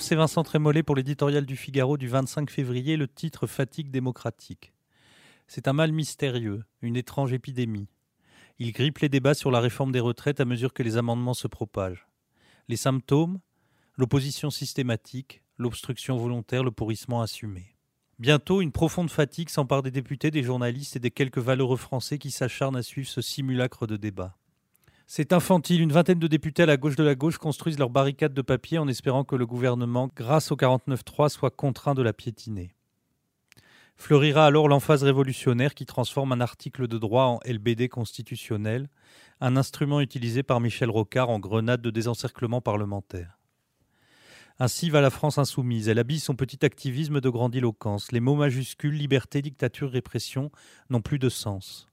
C'est Vincent Trémollet pour l'éditorial du Figaro du 25 février, le titre Fatigue démocratique. C'est un mal mystérieux, une étrange épidémie. Il grippe les débats sur la réforme des retraites à mesure que les amendements se propagent. Les symptômes L'opposition systématique, l'obstruction volontaire, le pourrissement assumé. Bientôt, une profonde fatigue s'empare des députés, des journalistes et des quelques valeureux Français qui s'acharnent à suivre ce simulacre de débat. C'est infantile. Une vingtaine de députés à la gauche de la gauche construisent leur barricade de papier en espérant que le gouvernement, grâce au 49-3, soit contraint de la piétiner. Fleurira alors l'emphase révolutionnaire qui transforme un article de droit en LBD constitutionnel, un instrument utilisé par Michel Rocard en grenade de désencerclement parlementaire. Ainsi va la France insoumise. Elle habille son petit activisme de grandiloquence. Les mots majuscules liberté, dictature, répression n'ont plus de sens.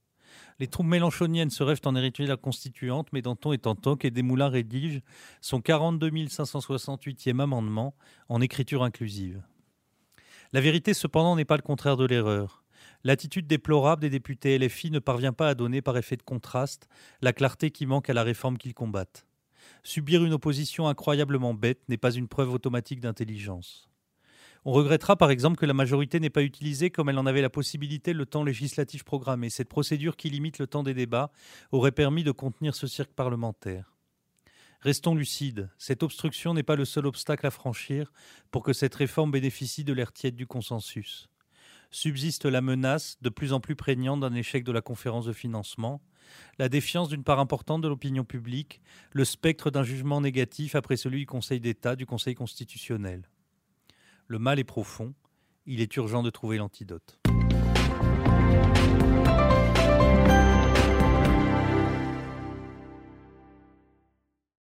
Les troupes mélanchoniennes se rêvent en héritier de la constituante, mais Danton est en toc et Desmoulins rédige son 42 568e amendement en écriture inclusive. La vérité, cependant, n'est pas le contraire de l'erreur. L'attitude déplorable des députés LFI ne parvient pas à donner, par effet de contraste, la clarté qui manque à la réforme qu'ils combattent. Subir une opposition incroyablement bête n'est pas une preuve automatique d'intelligence. On regrettera par exemple que la majorité n'ait pas utilisé comme elle en avait la possibilité le temps législatif programmé. Cette procédure qui limite le temps des débats aurait permis de contenir ce cirque parlementaire. Restons lucides, cette obstruction n'est pas le seul obstacle à franchir pour que cette réforme bénéficie de l'air tiède du consensus. Subsiste la menace, de plus en plus prégnante, d'un échec de la conférence de financement, la défiance d'une part importante de l'opinion publique, le spectre d'un jugement négatif après celui du Conseil d'État, du Conseil constitutionnel. Le mal est profond, il est urgent de trouver l'antidote.